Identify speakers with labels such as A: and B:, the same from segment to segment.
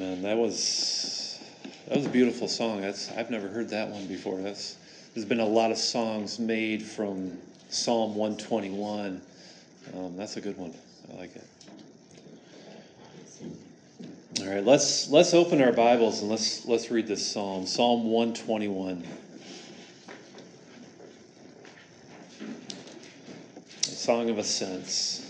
A: Amen. That was that was a beautiful song. That's I've never heard that one before. That's there's been a lot of songs made from Psalm 121. Um, that's a good one. I like it. All right, let's let's open our Bibles and let's let's read this psalm. Psalm 121. A song of ascents.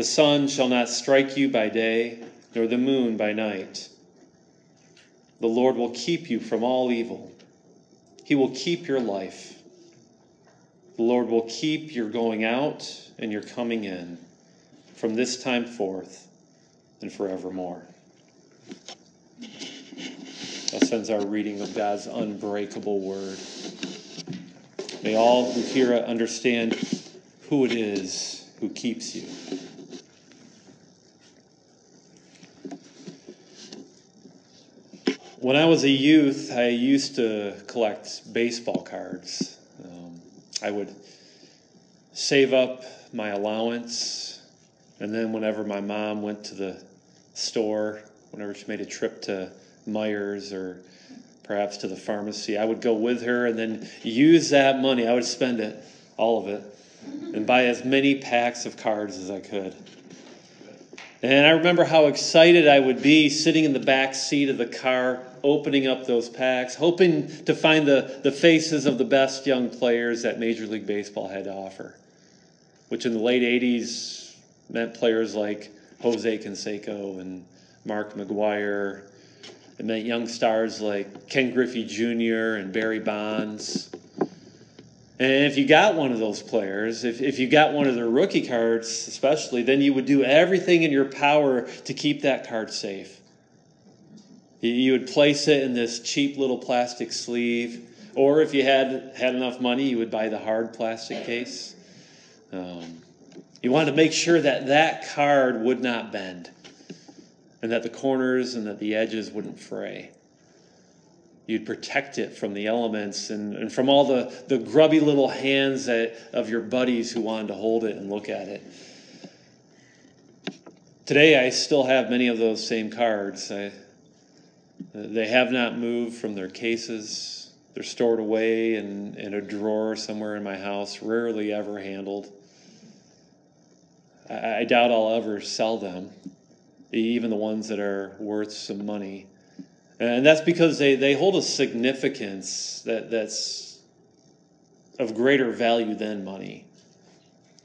A: The sun shall not strike you by day, nor the moon by night. The Lord will keep you from all evil. He will keep your life. The Lord will keep your going out and your coming in from this time forth and forevermore. That sends our reading of God's unbreakable word. May all who hear it understand who it is who keeps you. When I was a youth, I used to collect baseball cards. Um, I would save up my allowance, and then whenever my mom went to the store, whenever she made a trip to Meijers or perhaps to the pharmacy, I would go with her and then use that money. I would spend it, all of it, and buy as many packs of cards as I could. And I remember how excited I would be sitting in the back seat of the car, opening up those packs, hoping to find the, the faces of the best young players that Major League Baseball had to offer, which in the late 80s meant players like Jose Canseco and Mark McGwire. It meant young stars like Ken Griffey Jr. and Barry Bonds. And if you got one of those players, if, if you got one of their rookie cards, especially, then you would do everything in your power to keep that card safe. You would place it in this cheap little plastic sleeve, or if you had had enough money, you would buy the hard plastic case. Um, you wanted to make sure that that card would not bend, and that the corners and that the edges wouldn't fray. You'd protect it from the elements and, and from all the, the grubby little hands that, of your buddies who wanted to hold it and look at it. Today, I still have many of those same cards. I, they have not moved from their cases. They're stored away in, in a drawer somewhere in my house, rarely ever handled. I, I doubt I'll ever sell them, even the ones that are worth some money. And that's because they, they hold a significance that, that's of greater value than money.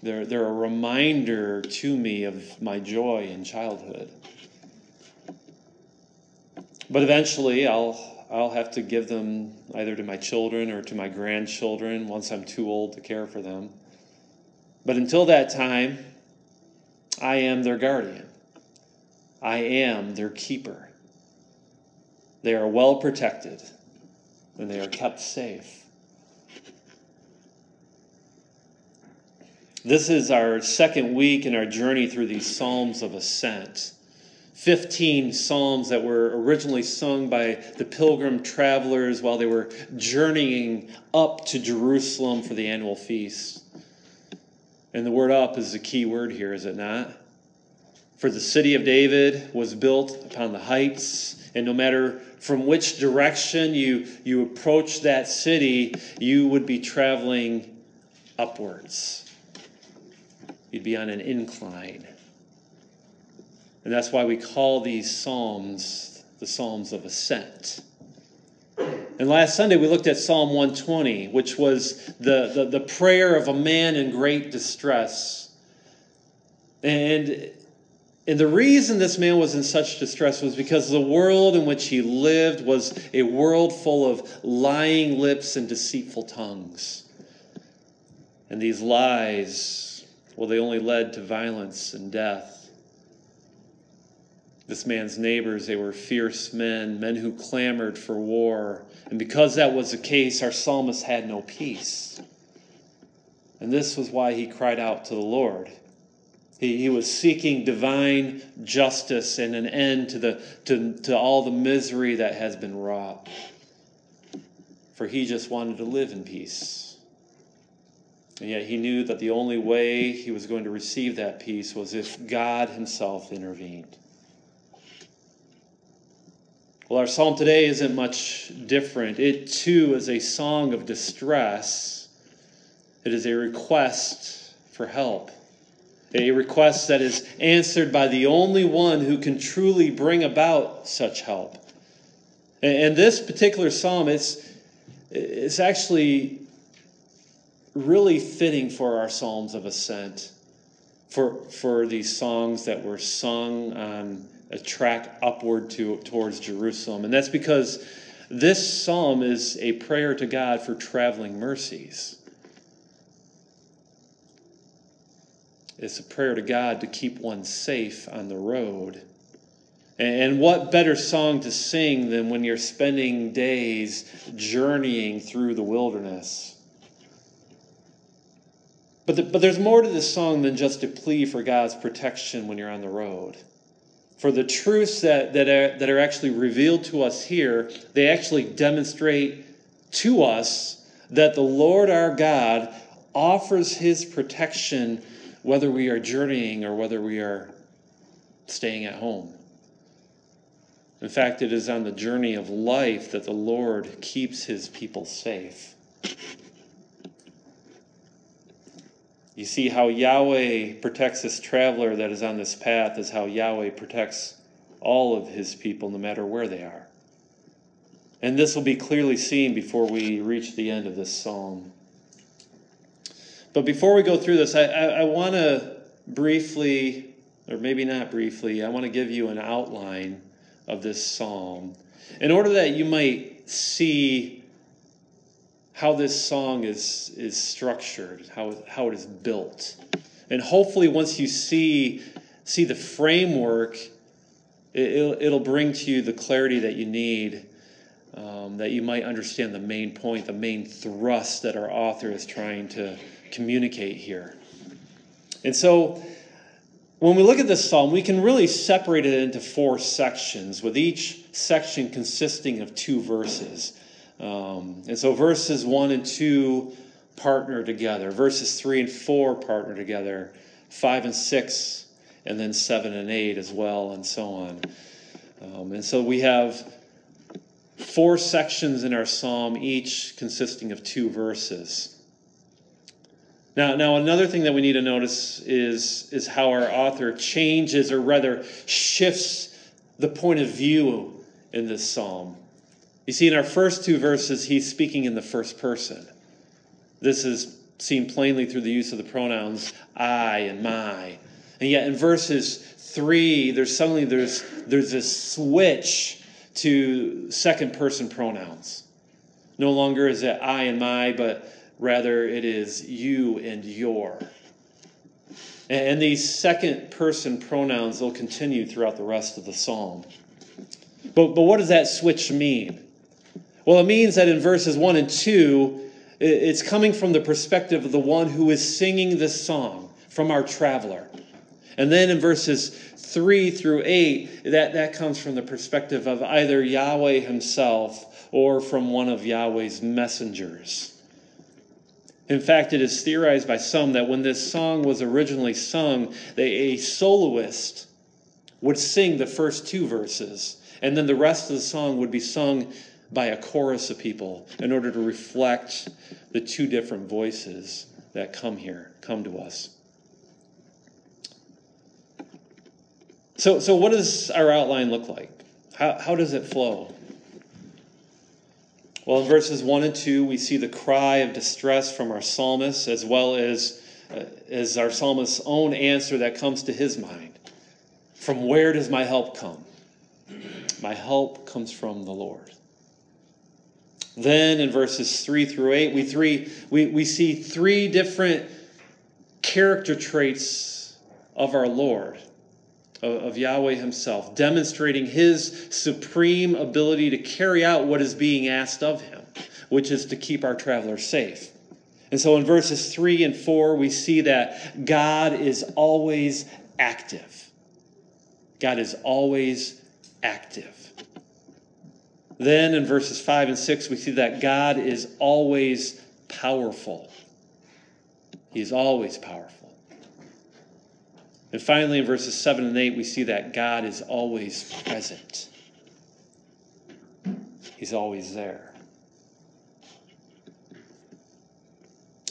A: They're, they're a reminder to me of my joy in childhood. But eventually, I'll, I'll have to give them either to my children or to my grandchildren once I'm too old to care for them. But until that time, I am their guardian, I am their keeper. They are well protected and they are kept safe. This is our second week in our journey through these Psalms of Ascent. 15 psalms that were originally sung by the pilgrim travelers while they were journeying up to Jerusalem for the annual feast. And the word up is the key word here, is it not? For the city of David was built upon the heights, and no matter from which direction you, you approach that city, you would be traveling upwards. You'd be on an incline. And that's why we call these Psalms the Psalms of Ascent. And last Sunday we looked at Psalm 120, which was the, the, the prayer of a man in great distress. And and the reason this man was in such distress was because the world in which he lived was a world full of lying lips and deceitful tongues. And these lies, well, they only led to violence and death. This man's neighbors, they were fierce men, men who clamored for war. And because that was the case, our psalmist had no peace. And this was why he cried out to the Lord. He, he was seeking divine justice and an end to, the, to, to all the misery that has been wrought. For he just wanted to live in peace. And yet he knew that the only way he was going to receive that peace was if God himself intervened. Well, our psalm today isn't much different. It too is a song of distress, it is a request for help, a request that is answered by the only one who can truly bring about such help. And this particular psalm, it's, it's actually really fitting for our psalms of ascent, for, for these songs that were sung on a track upward to, towards Jerusalem. And that's because this psalm is a prayer to God for traveling mercies. It's a prayer to God to keep one safe on the road. And what better song to sing than when you're spending days journeying through the wilderness? But, the, but there's more to this song than just a plea for God's protection when you're on the road for the truths that, that, are, that are actually revealed to us here, they actually demonstrate to us that the Lord our God offers his protection whether we are journeying or whether we are staying at home. In fact, it is on the journey of life that the Lord keeps his people safe. You see how Yahweh protects this traveler that is on this path, is how Yahweh protects all of his people, no matter where they are. And this will be clearly seen before we reach the end of this psalm. But before we go through this, I, I, I want to briefly, or maybe not briefly, I want to give you an outline of this psalm in order that you might see how this song is, is structured, how, how it is built. And hopefully, once you see, see the framework, it, will it'll bring to you the clarity that you need, um, that you might understand the main point, the main thrust that our author is trying to communicate here. And so, when we look at this psalm, we can really separate it into four sections, with each section consisting of two verses. Um, and so verses 1 and 2 partner together, verses 3 and 4 partner together, 5 and 6, and then 7 and 8 as well, and so on. Um, and so we have four sections in our psalm, each consisting of two verses. Now, now another thing that we need to notice is, is how our author changes, or rather shifts the point of view in this psalm. You see, in our first two verses, he's speaking in the first person. This is seen plainly through the use of the pronouns I and my. And yet in verses three, there's suddenly there's there's this switch to second person pronouns. No longer is it I and my, but rather it is you and your. And these second person pronouns will continue throughout the rest of the psalm. But, but what does that switch mean? Well, it means that in verses 1 and 2, it's coming from the perspective of the one who is singing this song, from our traveler. And then in verses 3 through 8, that, that comes from the perspective of either Yahweh himself or from one of Yahweh's messengers. In fact, it is theorized by some that when this song was originally sung, they, a soloist would sing the first two verses, and then the rest of the song would be sung by a chorus of people in order to reflect the two different voices that come here, come to us. So, so what does our outline look like? How, how does it flow? Well, in verses 1 and 2, we see the cry of distress from our psalmist, as well as, uh, as our psalmist's own answer that comes to his mind. From where does my help come? My help comes from the Lord. Then in verses 3 through 8, we, three, we, we see three different character traits of our Lord. Of, Yahweh Himself, demonstrating His supreme ability to carry out what is being asked of Him, which is to keep our travelers safe. And so in verses 3 and 4, we see that God is always active. God is always active. Then in verses 5 and 6, we see that God is always powerful. He is always powerful. And finally, in verses 7 and 8, we see that God is always present. He's always there.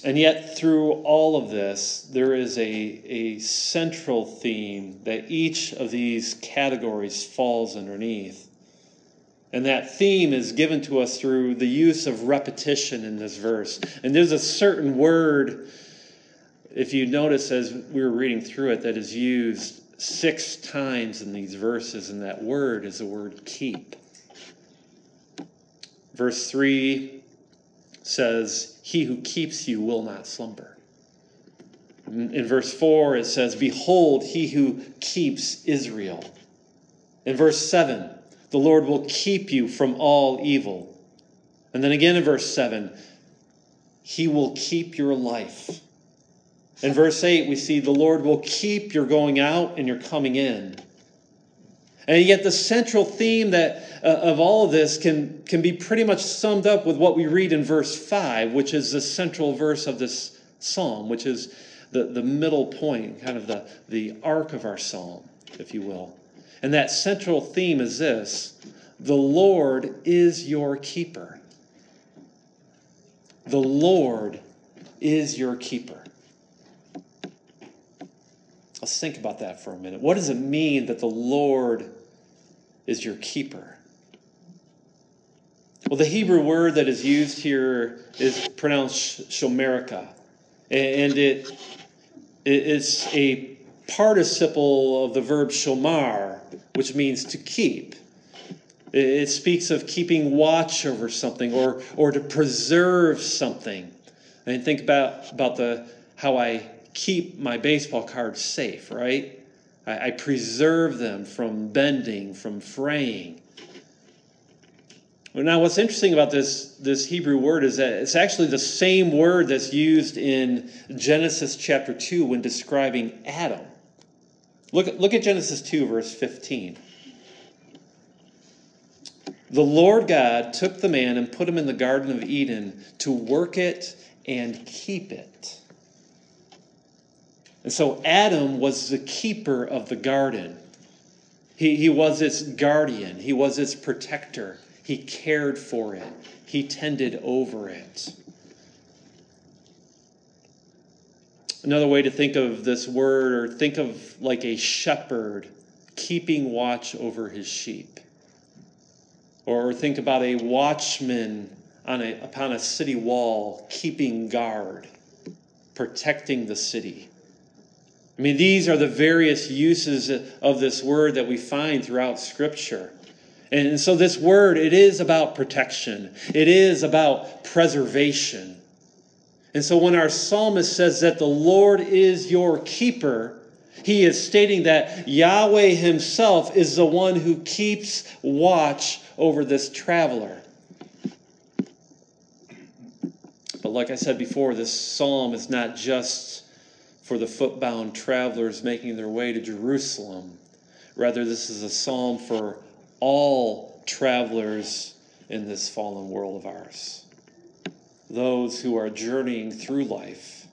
A: And yet, through all of this, there is a, a central theme that each of these categories falls underneath. And that theme is given to us through the use of repetition in this verse. And there's a certain word, if you notice as we were reading through it, that is used six times in these verses, and that word is the word keep. Verse 3 says, He who keeps you will not slumber. In verse 4, it says, Behold, he who keeps Israel. In verse 7, the Lord will keep you from all evil. And then again in verse 7, He will keep your life. In verse 8, we see the Lord will keep your going out and your coming in. And yet, the central theme that, uh, of all of this can, can be pretty much summed up with what we read in verse 5, which is the central verse of this psalm, which is the, the middle point, kind of the, the arc of our psalm, if you will. And that central theme is this the Lord is your keeper. The Lord is your keeper. Let's think about that for a minute. What does it mean that the Lord is your keeper? Well, the Hebrew word that is used here is pronounced shomerika, and it it's a participle of the verb shomar, which means to keep. It speaks of keeping watch over something or, or to preserve something. And think about, about the, how I keep my baseball cards safe, right? I, I preserve them from bending, from fraying. Now, what's interesting about this, this Hebrew word is that it's actually the same word that's used in Genesis chapter 2 when describing Adam. Look, look at Genesis 2, verse 15. The Lord God took the man and put him in the Garden of Eden to work it and keep it. And so Adam was the keeper of the garden. He, he was its guardian, he was its protector. He cared for it, he tended over it. Another way to think of this word, or think of like a shepherd keeping watch over his sheep. Or think about a watchman on a, upon a city wall keeping guard, protecting the city. I mean, these are the various uses of this word that we find throughout Scripture. And so, this word, it is about protection, it is about preservation. And so, when our psalmist says that the Lord is your keeper, he is stating that Yahweh himself is the one who keeps watch over this traveler. But, like I said before, this psalm is not just for the footbound travelers making their way to Jerusalem. Rather, this is a psalm for all travelers in this fallen world of ours. Those who are journeying through life,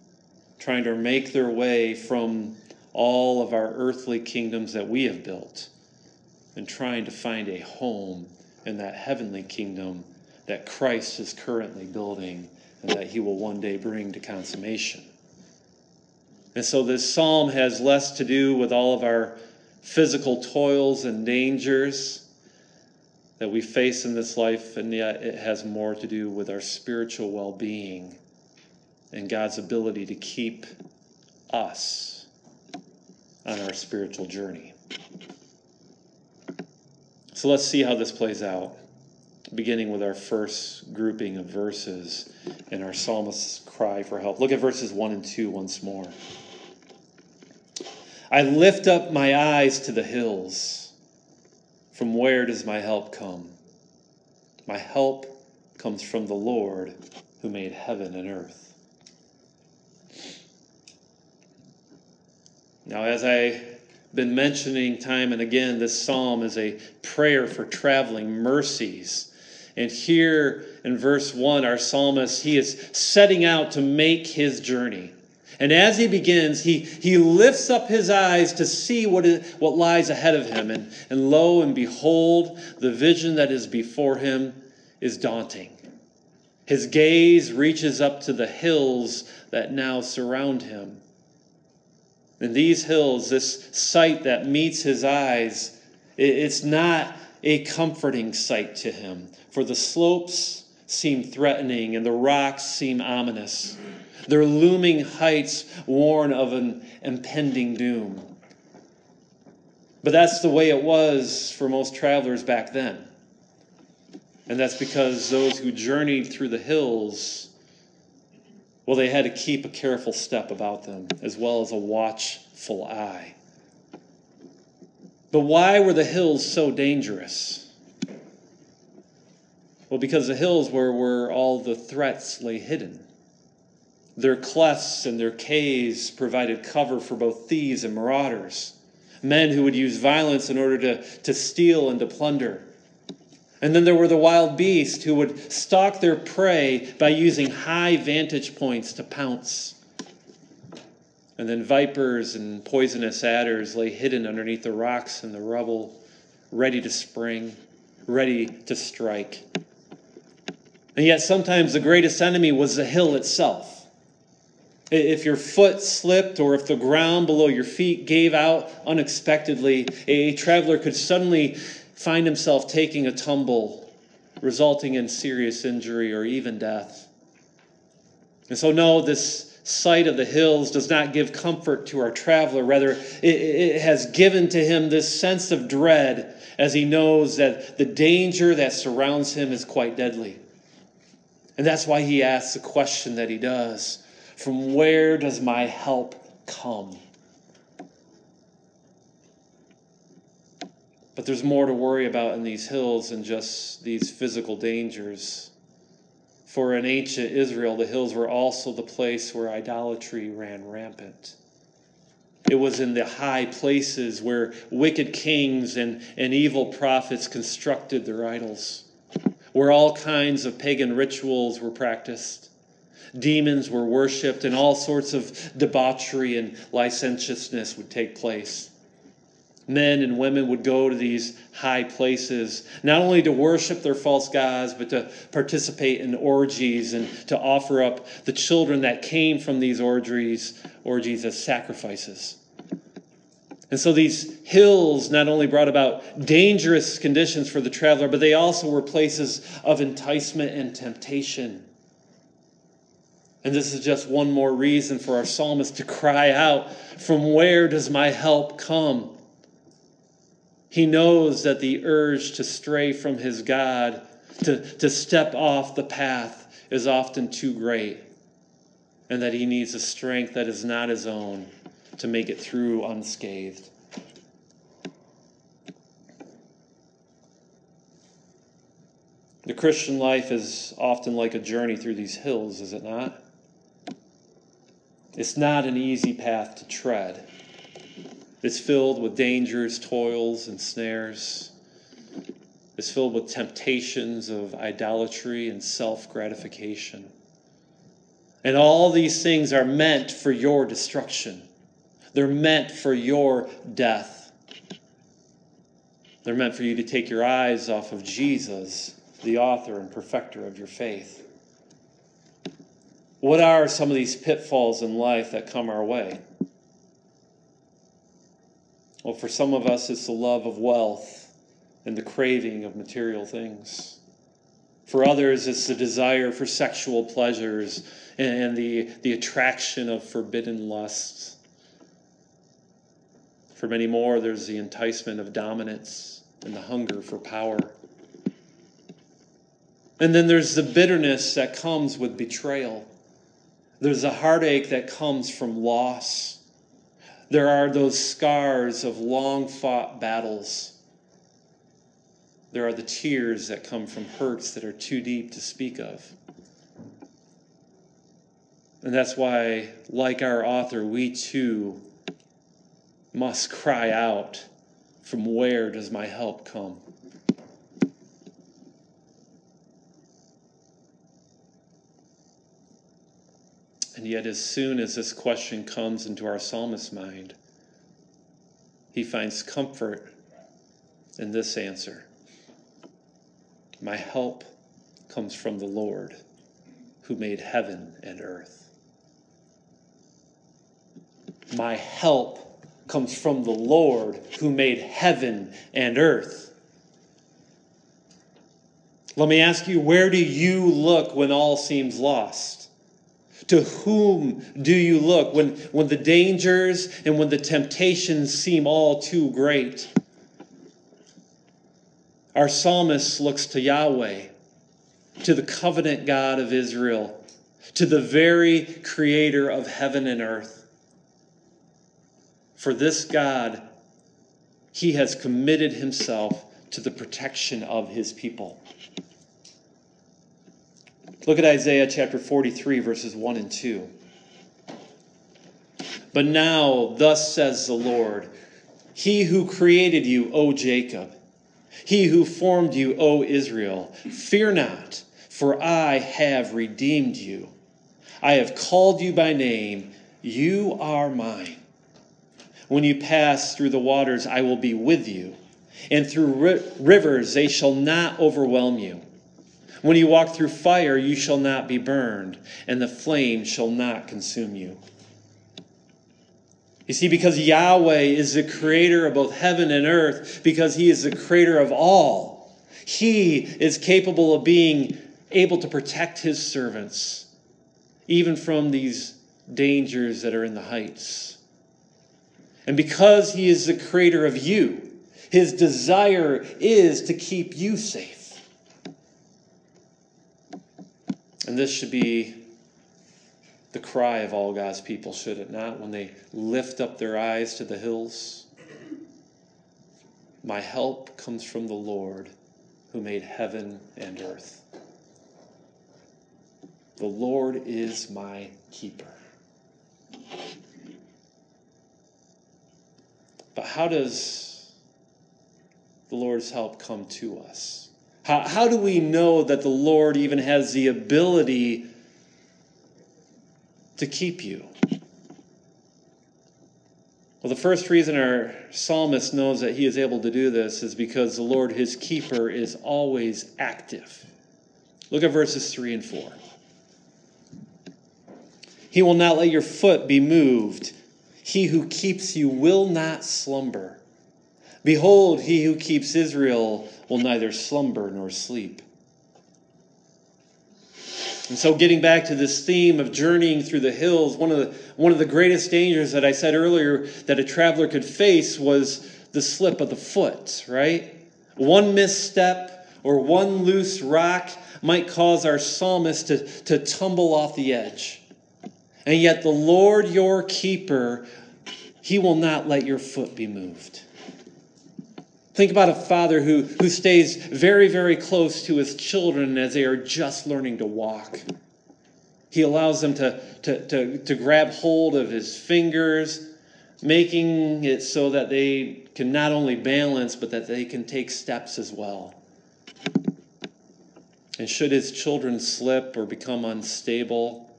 A: trying to make their way from all of our earthly kingdoms that we have built, and trying to find a home in that heavenly kingdom that Christ is currently building and that he will one day bring to consummation. And so this psalm has less to do with all of our physical toils and dangers that we face in this life, and yet it has more to do with our spiritual well being and God's ability to keep us on our spiritual journey. So let's see how this plays out, beginning with our first grouping of verses and our psalmist's cry for help. Look at verses 1 and 2 once more. I lift up my eyes to the hills. From where does my help come? My help comes from the Lord who made heaven and earth. Now, as I've been mentioning time and again, this psalm is a prayer for traveling mercies. And here in verse 1, our psalmist, he is setting out to make his journey. And as he begins, he, he lifts up his eyes to see what, is, what lies ahead of him. And, and lo and behold, the vision that is before him is daunting. His gaze reaches up to the hills that now surround him. And these hills, this sight that meets his eyes, it's not a comforting sight to him, for the slopes seem threatening and the rocks seem ominous. Their looming heights warn of an impending doom. But that's the way it was for most travelers back then. And that's because those who journeyed through the hills well, they had to keep a careful step about them, as well as a watchful eye. But why were the hills so dangerous? Well, because the hills were where all the threats lay hidden. Their clefts and their caves provided cover for both thieves and marauders, men who would use violence in order to, to steal and to plunder. And then there were the wild beasts who would stalk their prey by using high vantage points to pounce. And then vipers and poisonous adders lay hidden underneath the rocks and the rubble, ready to spring, ready to strike. And yet, sometimes the greatest enemy was the hill itself. If your foot slipped or if the ground below your feet gave out unexpectedly, a traveler could suddenly find himself taking a tumble, resulting in serious injury or even death. And so, no, this sight of the hills does not give comfort to our traveler. Rather, it, it, has given to him this sense of dread as he knows that the danger that surrounds him is quite deadly. And that's why he asks the question that he does From where does my help come? But there's more to worry about in these hills than just these physical dangers. For in ancient Israel, the hills were also the place where idolatry ran rampant. It was in the high places where wicked kings and, and evil prophets constructed their idols, where all kinds of pagan rituals were practiced. Demons were worshipped, and all sorts of debauchery and licentiousness would take place men and women would go to these high places, not only to worship their false gods, but to participate in orgies and to offer up the children that came from these orgies, orgies as sacrifices. And so these hills not only brought about dangerous conditions for the traveler, but they also were places of enticement and temptation. And this is just one more reason for our psalmist to cry out, From where does my help come? He knows that the urge to stray from his God, to, to step off the path, is often too great, and that he needs a strength that is not his own to make it through unscathed. The Christian life is often like a journey through these hills, is it not? It's not an easy path to tread. It's filled with dangers, toils, and snares. It's filled with temptations of idolatry and self gratification. And all these things are meant for your destruction. They're meant for your death. They're meant for you to take your eyes off of Jesus, the author and perfecter of your faith. What are some of these pitfalls in life that come our way? Well, for some of us, it's the love of wealth and the craving of material things. For others, it's the desire for sexual pleasures and the, the attraction of forbidden lusts. For many more, there's the enticement of dominance and the hunger for power. And then there's the bitterness that comes with betrayal. There's the heartache that comes from loss There are those scars of long fought battles. There are the tears that come from hurts that are too deep to speak of. And that's why, like our author, we too must cry out from where does my help come? And yet, as soon as this question comes into our psalmist's mind, he finds comfort in this answer My help comes from the Lord who made heaven and earth. My help comes from the Lord who made heaven and earth. Let me ask you, where do you look when all seems lost? To whom do you look when, when the dangers and when the temptations seem all too great? Our psalmist looks to Yahweh, to the covenant God of Israel, to the very creator of heaven and earth. For this God, he has committed himself to the protection of his people. Look at Isaiah chapter 43, verses 1 and 2. But now, thus says the Lord, He who created you, O Jacob, He who formed you, O Israel, fear not, for I have redeemed you. I have called you by name, you are mine. When you pass through the waters, I will be with you, and through ri- rivers, they shall not overwhelm you. When you walk through fire, you shall not be burned, and the flame shall not consume you. You see, because Yahweh is the creator of both heaven and earth, because he is the creator of all, he is capable of being able to protect his servants, even from these dangers that are in the heights. And because he is the creator of you, his desire is to keep you safe. And this should be the cry of all God's people, should it not? When they lift up their eyes to the hills, my help comes from the Lord who made heaven and earth. The Lord is my keeper. But how does the Lord's help come to us? How, how do we know that the Lord even has the ability to keep you? Well, the first reason our psalmist knows that he is able to do this is because the Lord, his keeper, is always active. Look at verses 3 and 4. He will not let your foot be moved. He who keeps you will not slumber. Behold, he who keeps Israel will neither slumber nor sleep. And so, getting back to this theme of journeying through the hills, one of the, one of the greatest dangers that I said earlier that a traveler could face was the slip of the foot, right? One misstep or one loose rock might cause our psalmist to, to tumble off the edge. And yet, the Lord your keeper, he will not let your foot be moved. Think about a father who, who stays very, very close to his children as they are just learning to walk. He allows them to, to, to, to grab hold of his fingers, making it so that they can not only balance, but that they can take steps as well. And should his children slip or become unstable,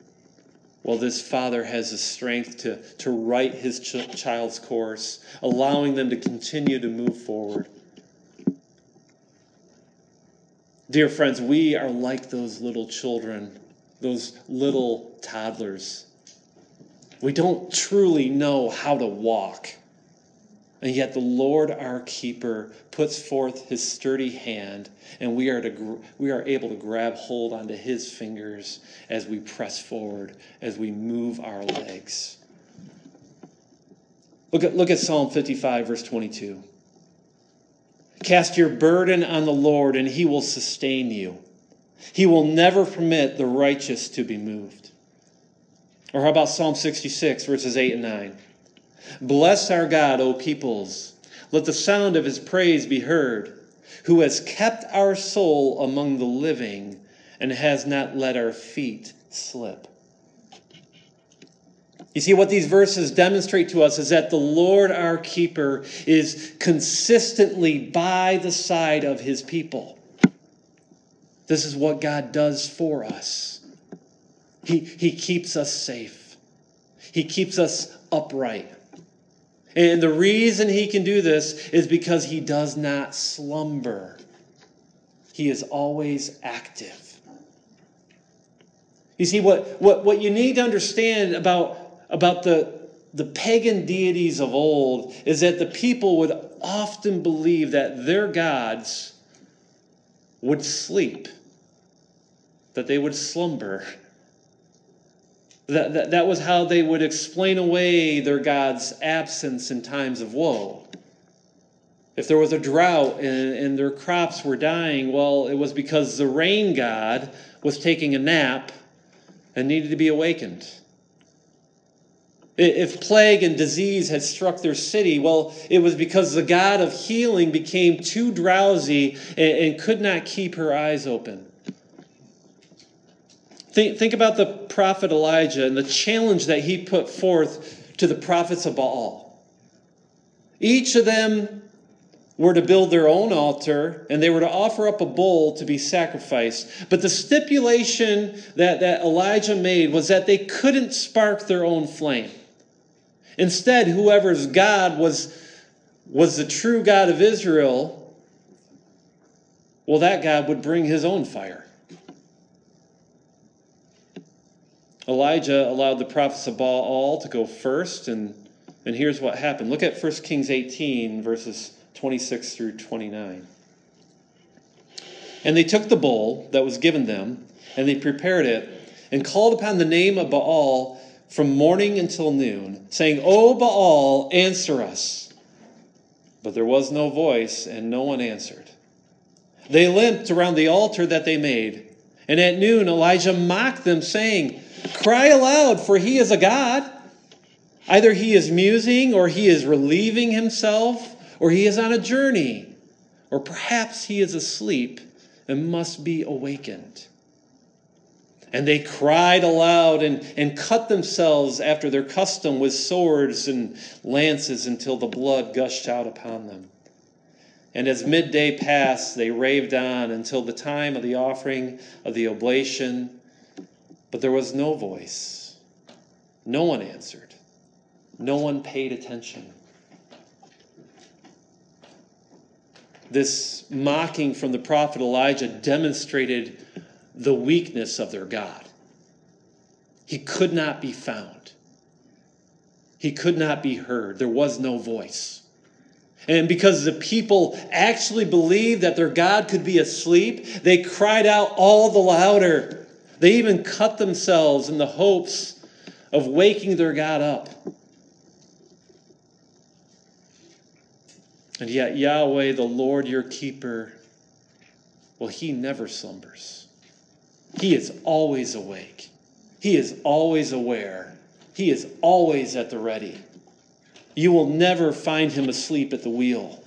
A: well, this father has the strength to, to right his ch- child's course, allowing them to continue to move forward. Dear friends, we are like those little children, those little toddlers. We don't truly know how to walk. And yet the Lord our keeper puts forth his sturdy hand, and we are, to, we are able to grab hold onto his fingers as we press forward, as we move our legs. Look at, look at Psalm 55, verse 22. Cast your burden on the Lord, and he will sustain you. He will never permit the righteous to be moved. Or how about Psalm 66, verses 8 and 9? Bless our God, O peoples. Let the sound of his praise be heard, who has kept our soul among the living and has not let our feet slip. You see, what these verses demonstrate to us is that the Lord our keeper is consistently by the side of his people. This is what God does for us. He, he keeps us safe, He keeps us upright. And the reason He can do this is because He does not slumber, He is always active. You see, what, what, what you need to understand about, about the, the pagan deities of old is that the people would often believe that their gods would sleep, that they would slumber. That, that, that was how they would explain away their God's absence in times of woe. If there was a drought and, and their crops were dying, well, it was because the rain god was taking a nap and needed to be awakened. If plague and disease had struck their city, well, it was because the God of healing became too drowsy and, and could not keep her eyes open. Think, think about the prophet Elijah and the challenge that he put forth to the prophets of Baal. Each of them were to build their own altar and they were to offer up a bull to be sacrificed. But the stipulation that, that Elijah made was that they couldn't spark their own flame. Instead, whoever's God was, was the true God of Israel, well, that God would bring his own fire. Elijah allowed the prophets of Baal to go first, and, and here's what happened. Look at 1 Kings 18, verses 26 through 29. And they took the bowl that was given them, and they prepared it, and called upon the name of Baal from morning until noon, saying, O Baal, answer us. But there was no voice, and no one answered. They limped around the altar that they made. And at noon, Elijah mocked them, saying, Cry aloud, for he is a God. Either he is musing, or he is relieving himself, or he is on a journey, or perhaps he is asleep and must be awakened. And they cried aloud and, and cut themselves after their custom with swords and lances until the blood gushed out upon them. And as midday passed, they raved on until the time of the offering of the oblation but there was no voice. No one answered. No one paid attention. This mocking from the prophet Elijah demonstrated the weakness of their God. He could not be found, he could not be heard. There was no voice. And because the people actually believed that their God could be asleep, they cried out all the louder. They even cut themselves in the hopes of waking their God up. And yet, Yahweh, the Lord your keeper, well, he never slumbers. He is always awake. He is always aware. He is always at the ready. You will never find him asleep at the wheel.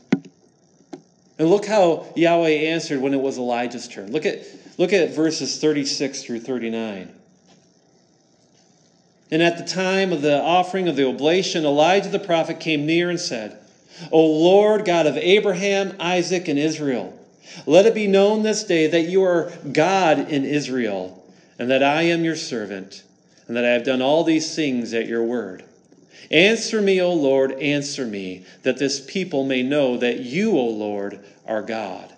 A: And look how Yahweh answered when it was Elijah's turn. Look at Look at verses 36 through 39. And at the time of the offering of the oblation, Elijah the prophet came near and said, O Lord God of Abraham, Isaac, and Israel, let it be known this day that you are God in Israel, and that I am your servant, and that I have done all these things at your word. Answer me, O Lord, answer me, that this people may know that you, O Lord, are God,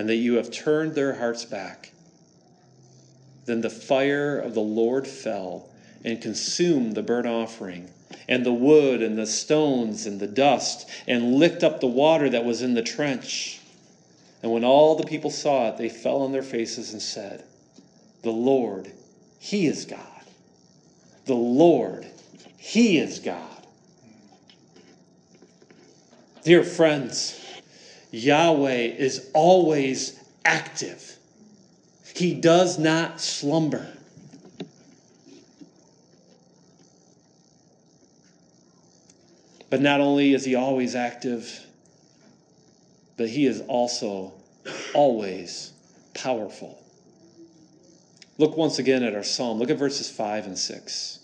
A: and that you have turned their hearts back. Then the fire of the Lord fell and consumed the burnt offering, and the wood, and the stones, and the dust, and licked up the water that was in the trench. And when all the people saw it, they fell on their faces and said, The Lord, He is God. The Lord, He is God. Dear friends, Yahweh is always active. He does not slumber. But not only is he always active, but he is also always powerful. Look once again at our psalm. Look at verses 5 and 6.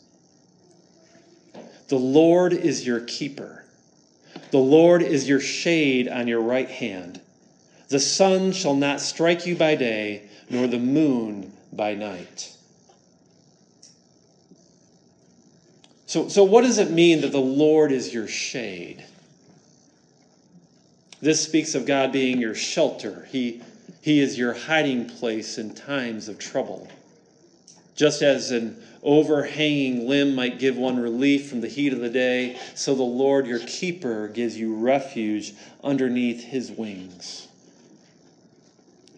A: The Lord is your keeper. The Lord is your shade on your right hand. The sun shall not strike you by day, nor the moon by night. So, so what does it mean that the Lord is your shade? This speaks of God being your shelter. He, he is your hiding place in times of trouble. Just as an overhanging limb might give one relief from the heat of the day, so the Lord your keeper gives you refuge underneath his wings.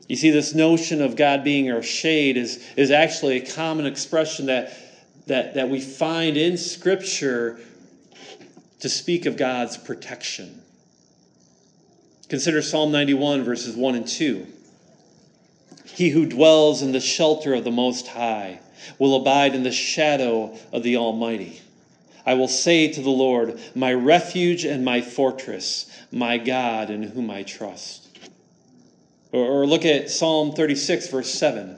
A: You see, this notion of God being our shade is, is actually a common expression that that, that we find in Scripture to speak of God's protection. Consider Psalm 91, verses 1 and 2. He who dwells in the shelter of the Most High will abide in the shadow of the Almighty. I will say to the Lord, My refuge and my fortress, my God in whom I trust. Or, or look at Psalm 36, verse 7.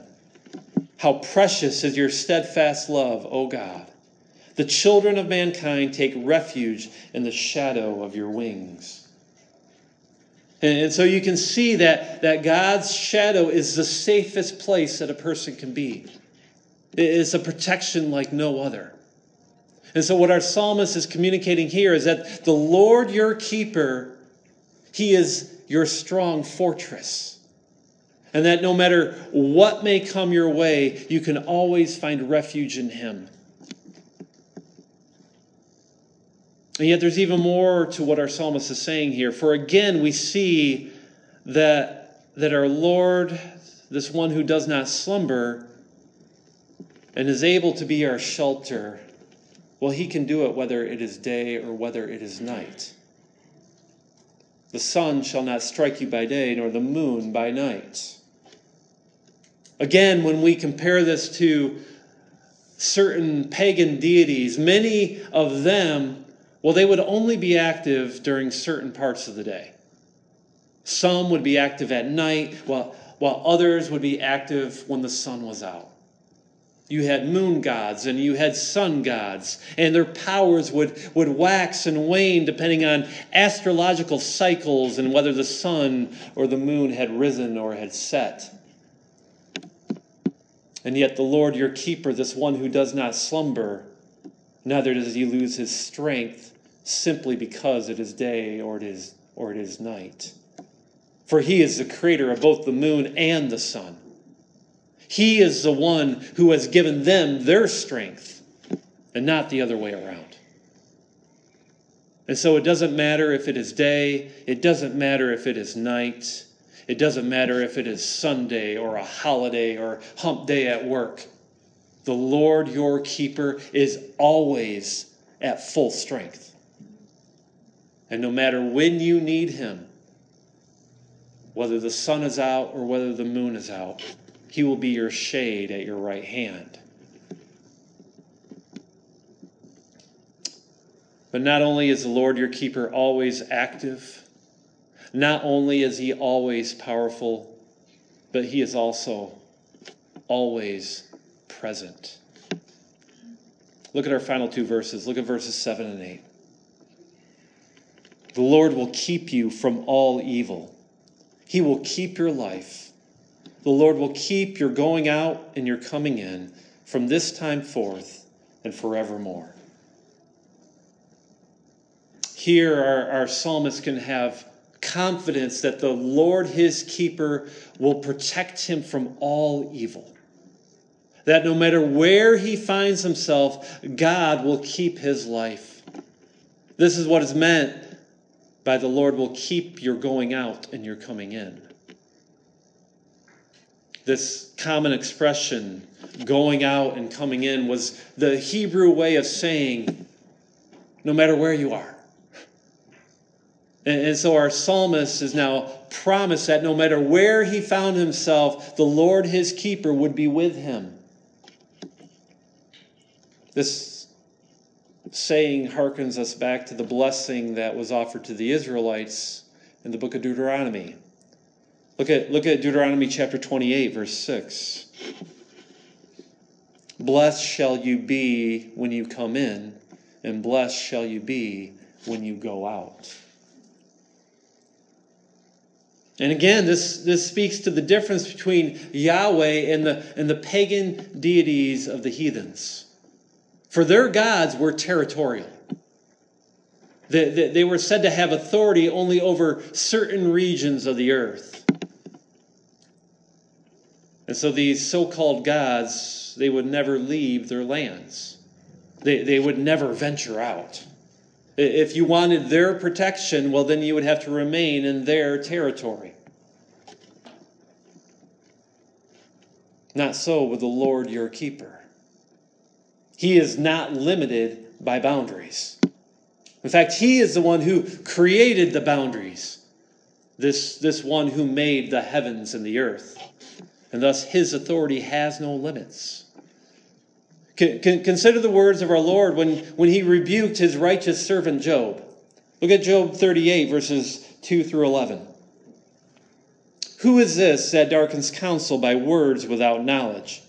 A: How precious is your steadfast love, O God. The children of mankind take refuge in the shadow of your wings. And, so you can see that, that God's shadow is the safest place that a person can be. It's a protection like no other. And so, what our psalmist is communicating here is that the Lord your keeper, he is your strong fortress. And that no matter what may come your way, you can always find refuge in Him. And yet, there's even more to what our psalmist is saying here. For again, we see that, that our Lord, this one who does not slumber and is able to be our shelter, well, He can do it whether it is day or whether it is night. The sun shall not strike you by day, nor the moon by night. Again, when we compare this to certain pagan deities, many of them, well, they would only be active during certain parts of the day. Some would be active at night, while, while others would be active when the sun was out. You had moon gods and you had sun gods, and their powers would, would wax and wane depending on astrological cycles and whether the sun or the moon had risen or had set. And yet, the Lord your keeper, this one who does not slumber, neither does he lose his strength simply because it is day or it is, or it is night. For he is the creator of both the moon and the sun. He is the one who has given them their strength and not the other way around. And so it doesn't matter if it is day, it doesn't matter if it is night. It doesn't matter if it is Sunday or a holiday or hump day at work. The Lord your keeper is always at full strength. And no matter when you need him, whether the sun is out or whether the moon is out, he will be your shade at your right hand. But not only is the Lord your keeper always active, not only is he always powerful, but he is also always present. Look at our final two verses. Look at verses 7 and 8. The Lord will keep you from all evil. He will keep your life. The Lord will keep your going out and your coming in from this time forth and forevermore. Here, our, our psalmist can have confidence that the Lord his keeper will protect him from all evil. That no matter where he finds himself, God will keep his life. This is what is meant by the Lord will keep your going out and your coming in. This common expression, going out and coming in, was the Hebrew way of saying, no matter where you are, and, so our psalmist is now promised that no matter where he found himself, the Lord his keeper would be with him. This saying harkens us back to the blessing that was offered to the Israelites in the book of Deuteronomy. Look at, look at Deuteronomy chapter 28, verse 6. Blessed shall you be when you come in, and blessed shall you be when you go out. And again, this, this speaks to the difference between Yahweh and the, and the pagan deities of the heathens. For their gods were territorial. They, they, they were said to have authority only over certain regions of the earth. And so these so called gods, they would never leave their lands, they, they would never venture out. If you wanted their protection, well, then you would have to remain in their territory. Not so with the Lord your keeper. He is not limited by boundaries. In fact, He is the one who created the boundaries, this, this one who made the heavens and the earth. And thus, His authority has no limits. Consider the words of our Lord when, when he rebuked his righteous servant Job. Look at Job 38, verses 2 through 11. Who is this that darkens counsel by words without knowledge?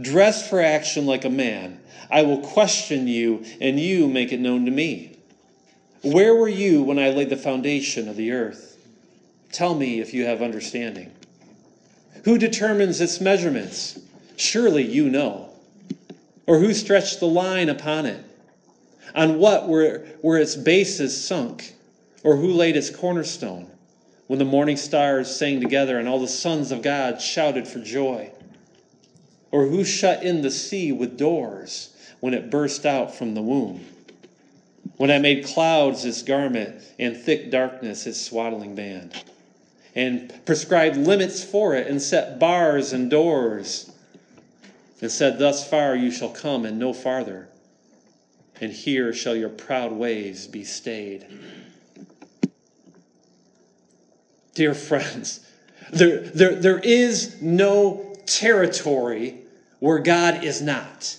A: Dress for action like a man. I will question you, and you make it known to me. Where were you when I laid the foundation of the earth? Tell me if you have understanding. Who determines its measurements? Surely you know. Or who stretched the line upon it? On what were, were its bases sunk? Or who laid its cornerstone? When the morning stars sang together and all the sons of God shouted for joy? Or who shut in the sea with doors when it burst out from the womb? When I made clouds its garment and thick darkness its swaddling band, and prescribed limits for it and set bars and doors and said, Thus far you shall come and no farther, and here shall your proud waves be stayed. Dear friends, there, there, there is no territory where God is not.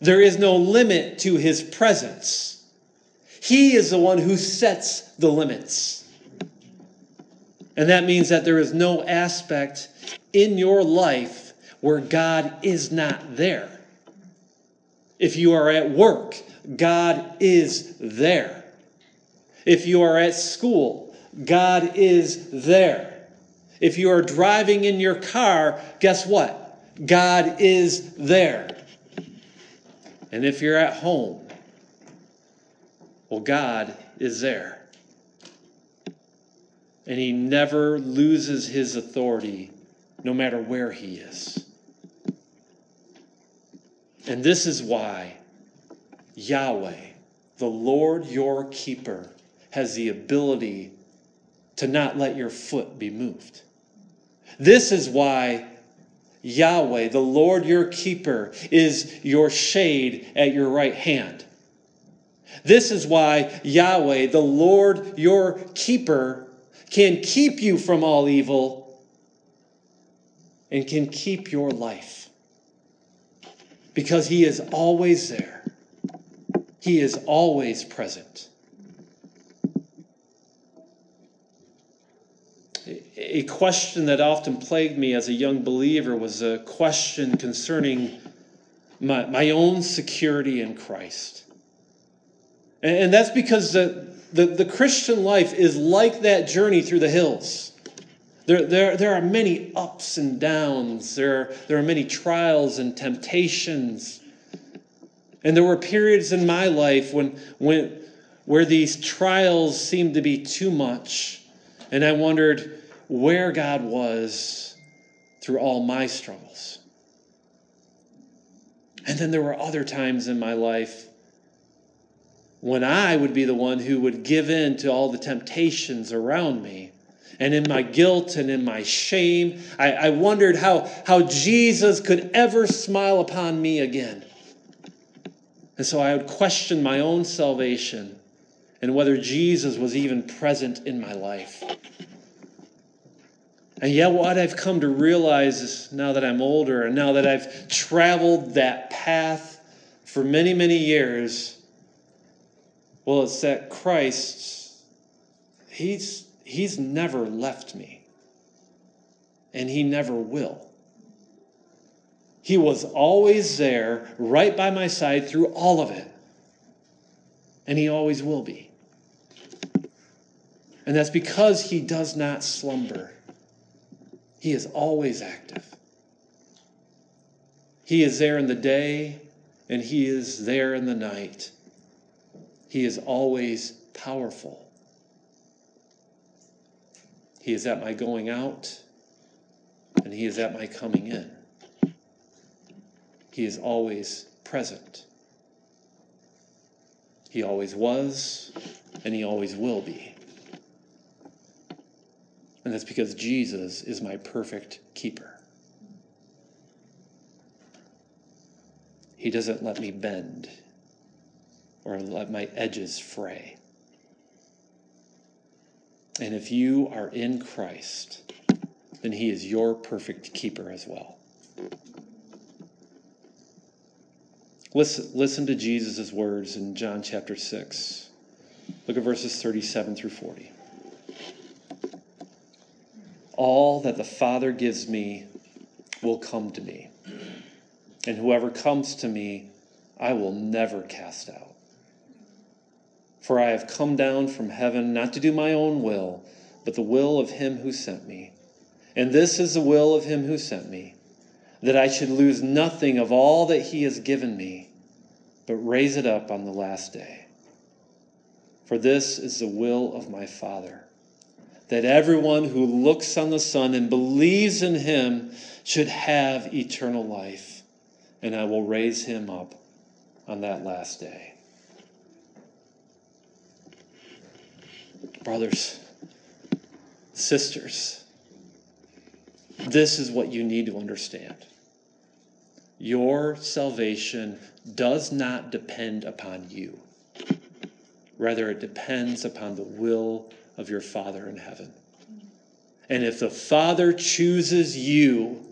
A: There is no limit to his presence. He is the one who sets the limits. And that means that there is no aspect in your life where God is not there. If you are at work, God is there. If you are at school, God is there. If you are driving in your car, guess what? God is there. And if you're at home, well, God is there. And He never loses His authority no matter where He is. And this is why Yahweh, the Lord your keeper, has the ability to not let your foot be moved. This is why Yahweh, the Lord your keeper, is your shade at your right hand. This is why Yahweh, the Lord your keeper, can keep you from all evil and can keep your life because He is always there, He is always present. A question that often plagued me as a young believer was a question concerning my, my own security in Christ. And, and that's because the, the, the Christian life is like that journey through the hills. There, there, there are many ups and downs. There, there are many trials and temptations. And there were periods in my life when, when, where these trials seemed to be too much. And I wondered where God was through all my struggles. And then there were other times in my life when I would be the one who would give in to all the temptations around me and in my guilt and in my shame. I, I wondered how, how Jesus could ever smile upon me again. And so I would question my own salvation and whether Jesus was even present in my life. And yet, what I've come to realize is now that I'm older and now that I've traveled that path for many, many years, well, it's that Christ, he's, he's never left me. And he never will. He was always there, right by my side through all of it. And he always will be. And that's because he does not slumber. He is always active. He is there in the day and he is there in the night. He is always powerful. He is at my going out and he is at my coming in. He is always present. He always was and he always will be. And that's because Jesus is my perfect keeper. He doesn't let me bend or let my edges fray. And if you are in Christ, then He is your perfect keeper as well. Listen, listen to Jesus' words in John chapter 6. Look at verses 37 through 40. All that the Father gives me will come to me, and whoever comes to me, I will never cast out. For I have come down from heaven not to do my own will, but the will of him who sent me. And this is the will of him who sent me, that I should lose nothing of all that he has given me, but raise it up on the last day. For this is the will of my Father that everyone who looks on the Son and believes in him should have eternal life, and I will raise him up on that last day. Brothers, sisters, this is what you need to understand. Your salvation does not depend upon you. Rather, it depends upon the will of your Father in heaven. And if the Father chooses you,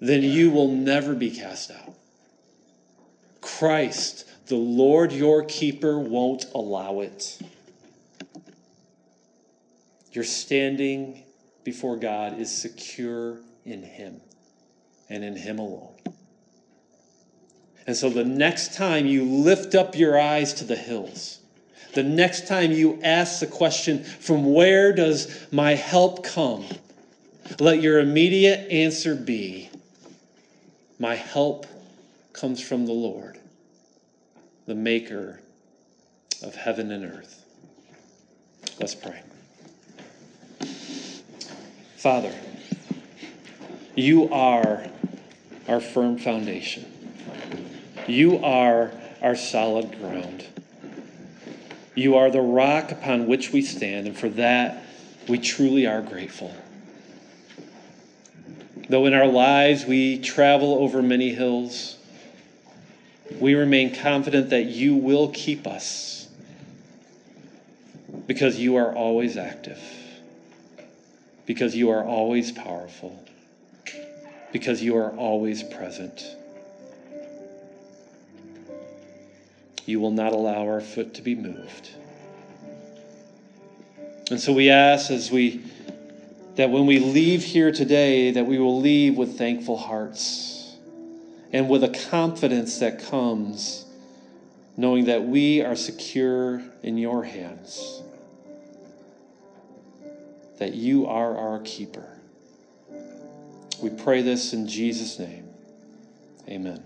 A: then you will never be cast out. Christ, the Lord your keeper, won't allow it. Your standing before God is secure in Him and in Him alone. And so the next time you lift up your eyes to the hills, the next time you ask the question, From where does my help come? Let your immediate answer be, My help comes from the Lord, the maker of heaven and earth. Let's pray. Father, you are our firm foundation. You are our solid ground. You are the rock upon which we stand, and for that we truly are grateful. Though in our lives we travel over many hills, we remain confident that you will keep us because you are always active, because you are always powerful, because you are always present. You will not allow our foot to be moved. And so we ask as we that when we leave here today that we will leave with thankful hearts and with a confidence that comes knowing that we are secure in your hands. That you are our keeper. We pray this in Jesus name. Amen.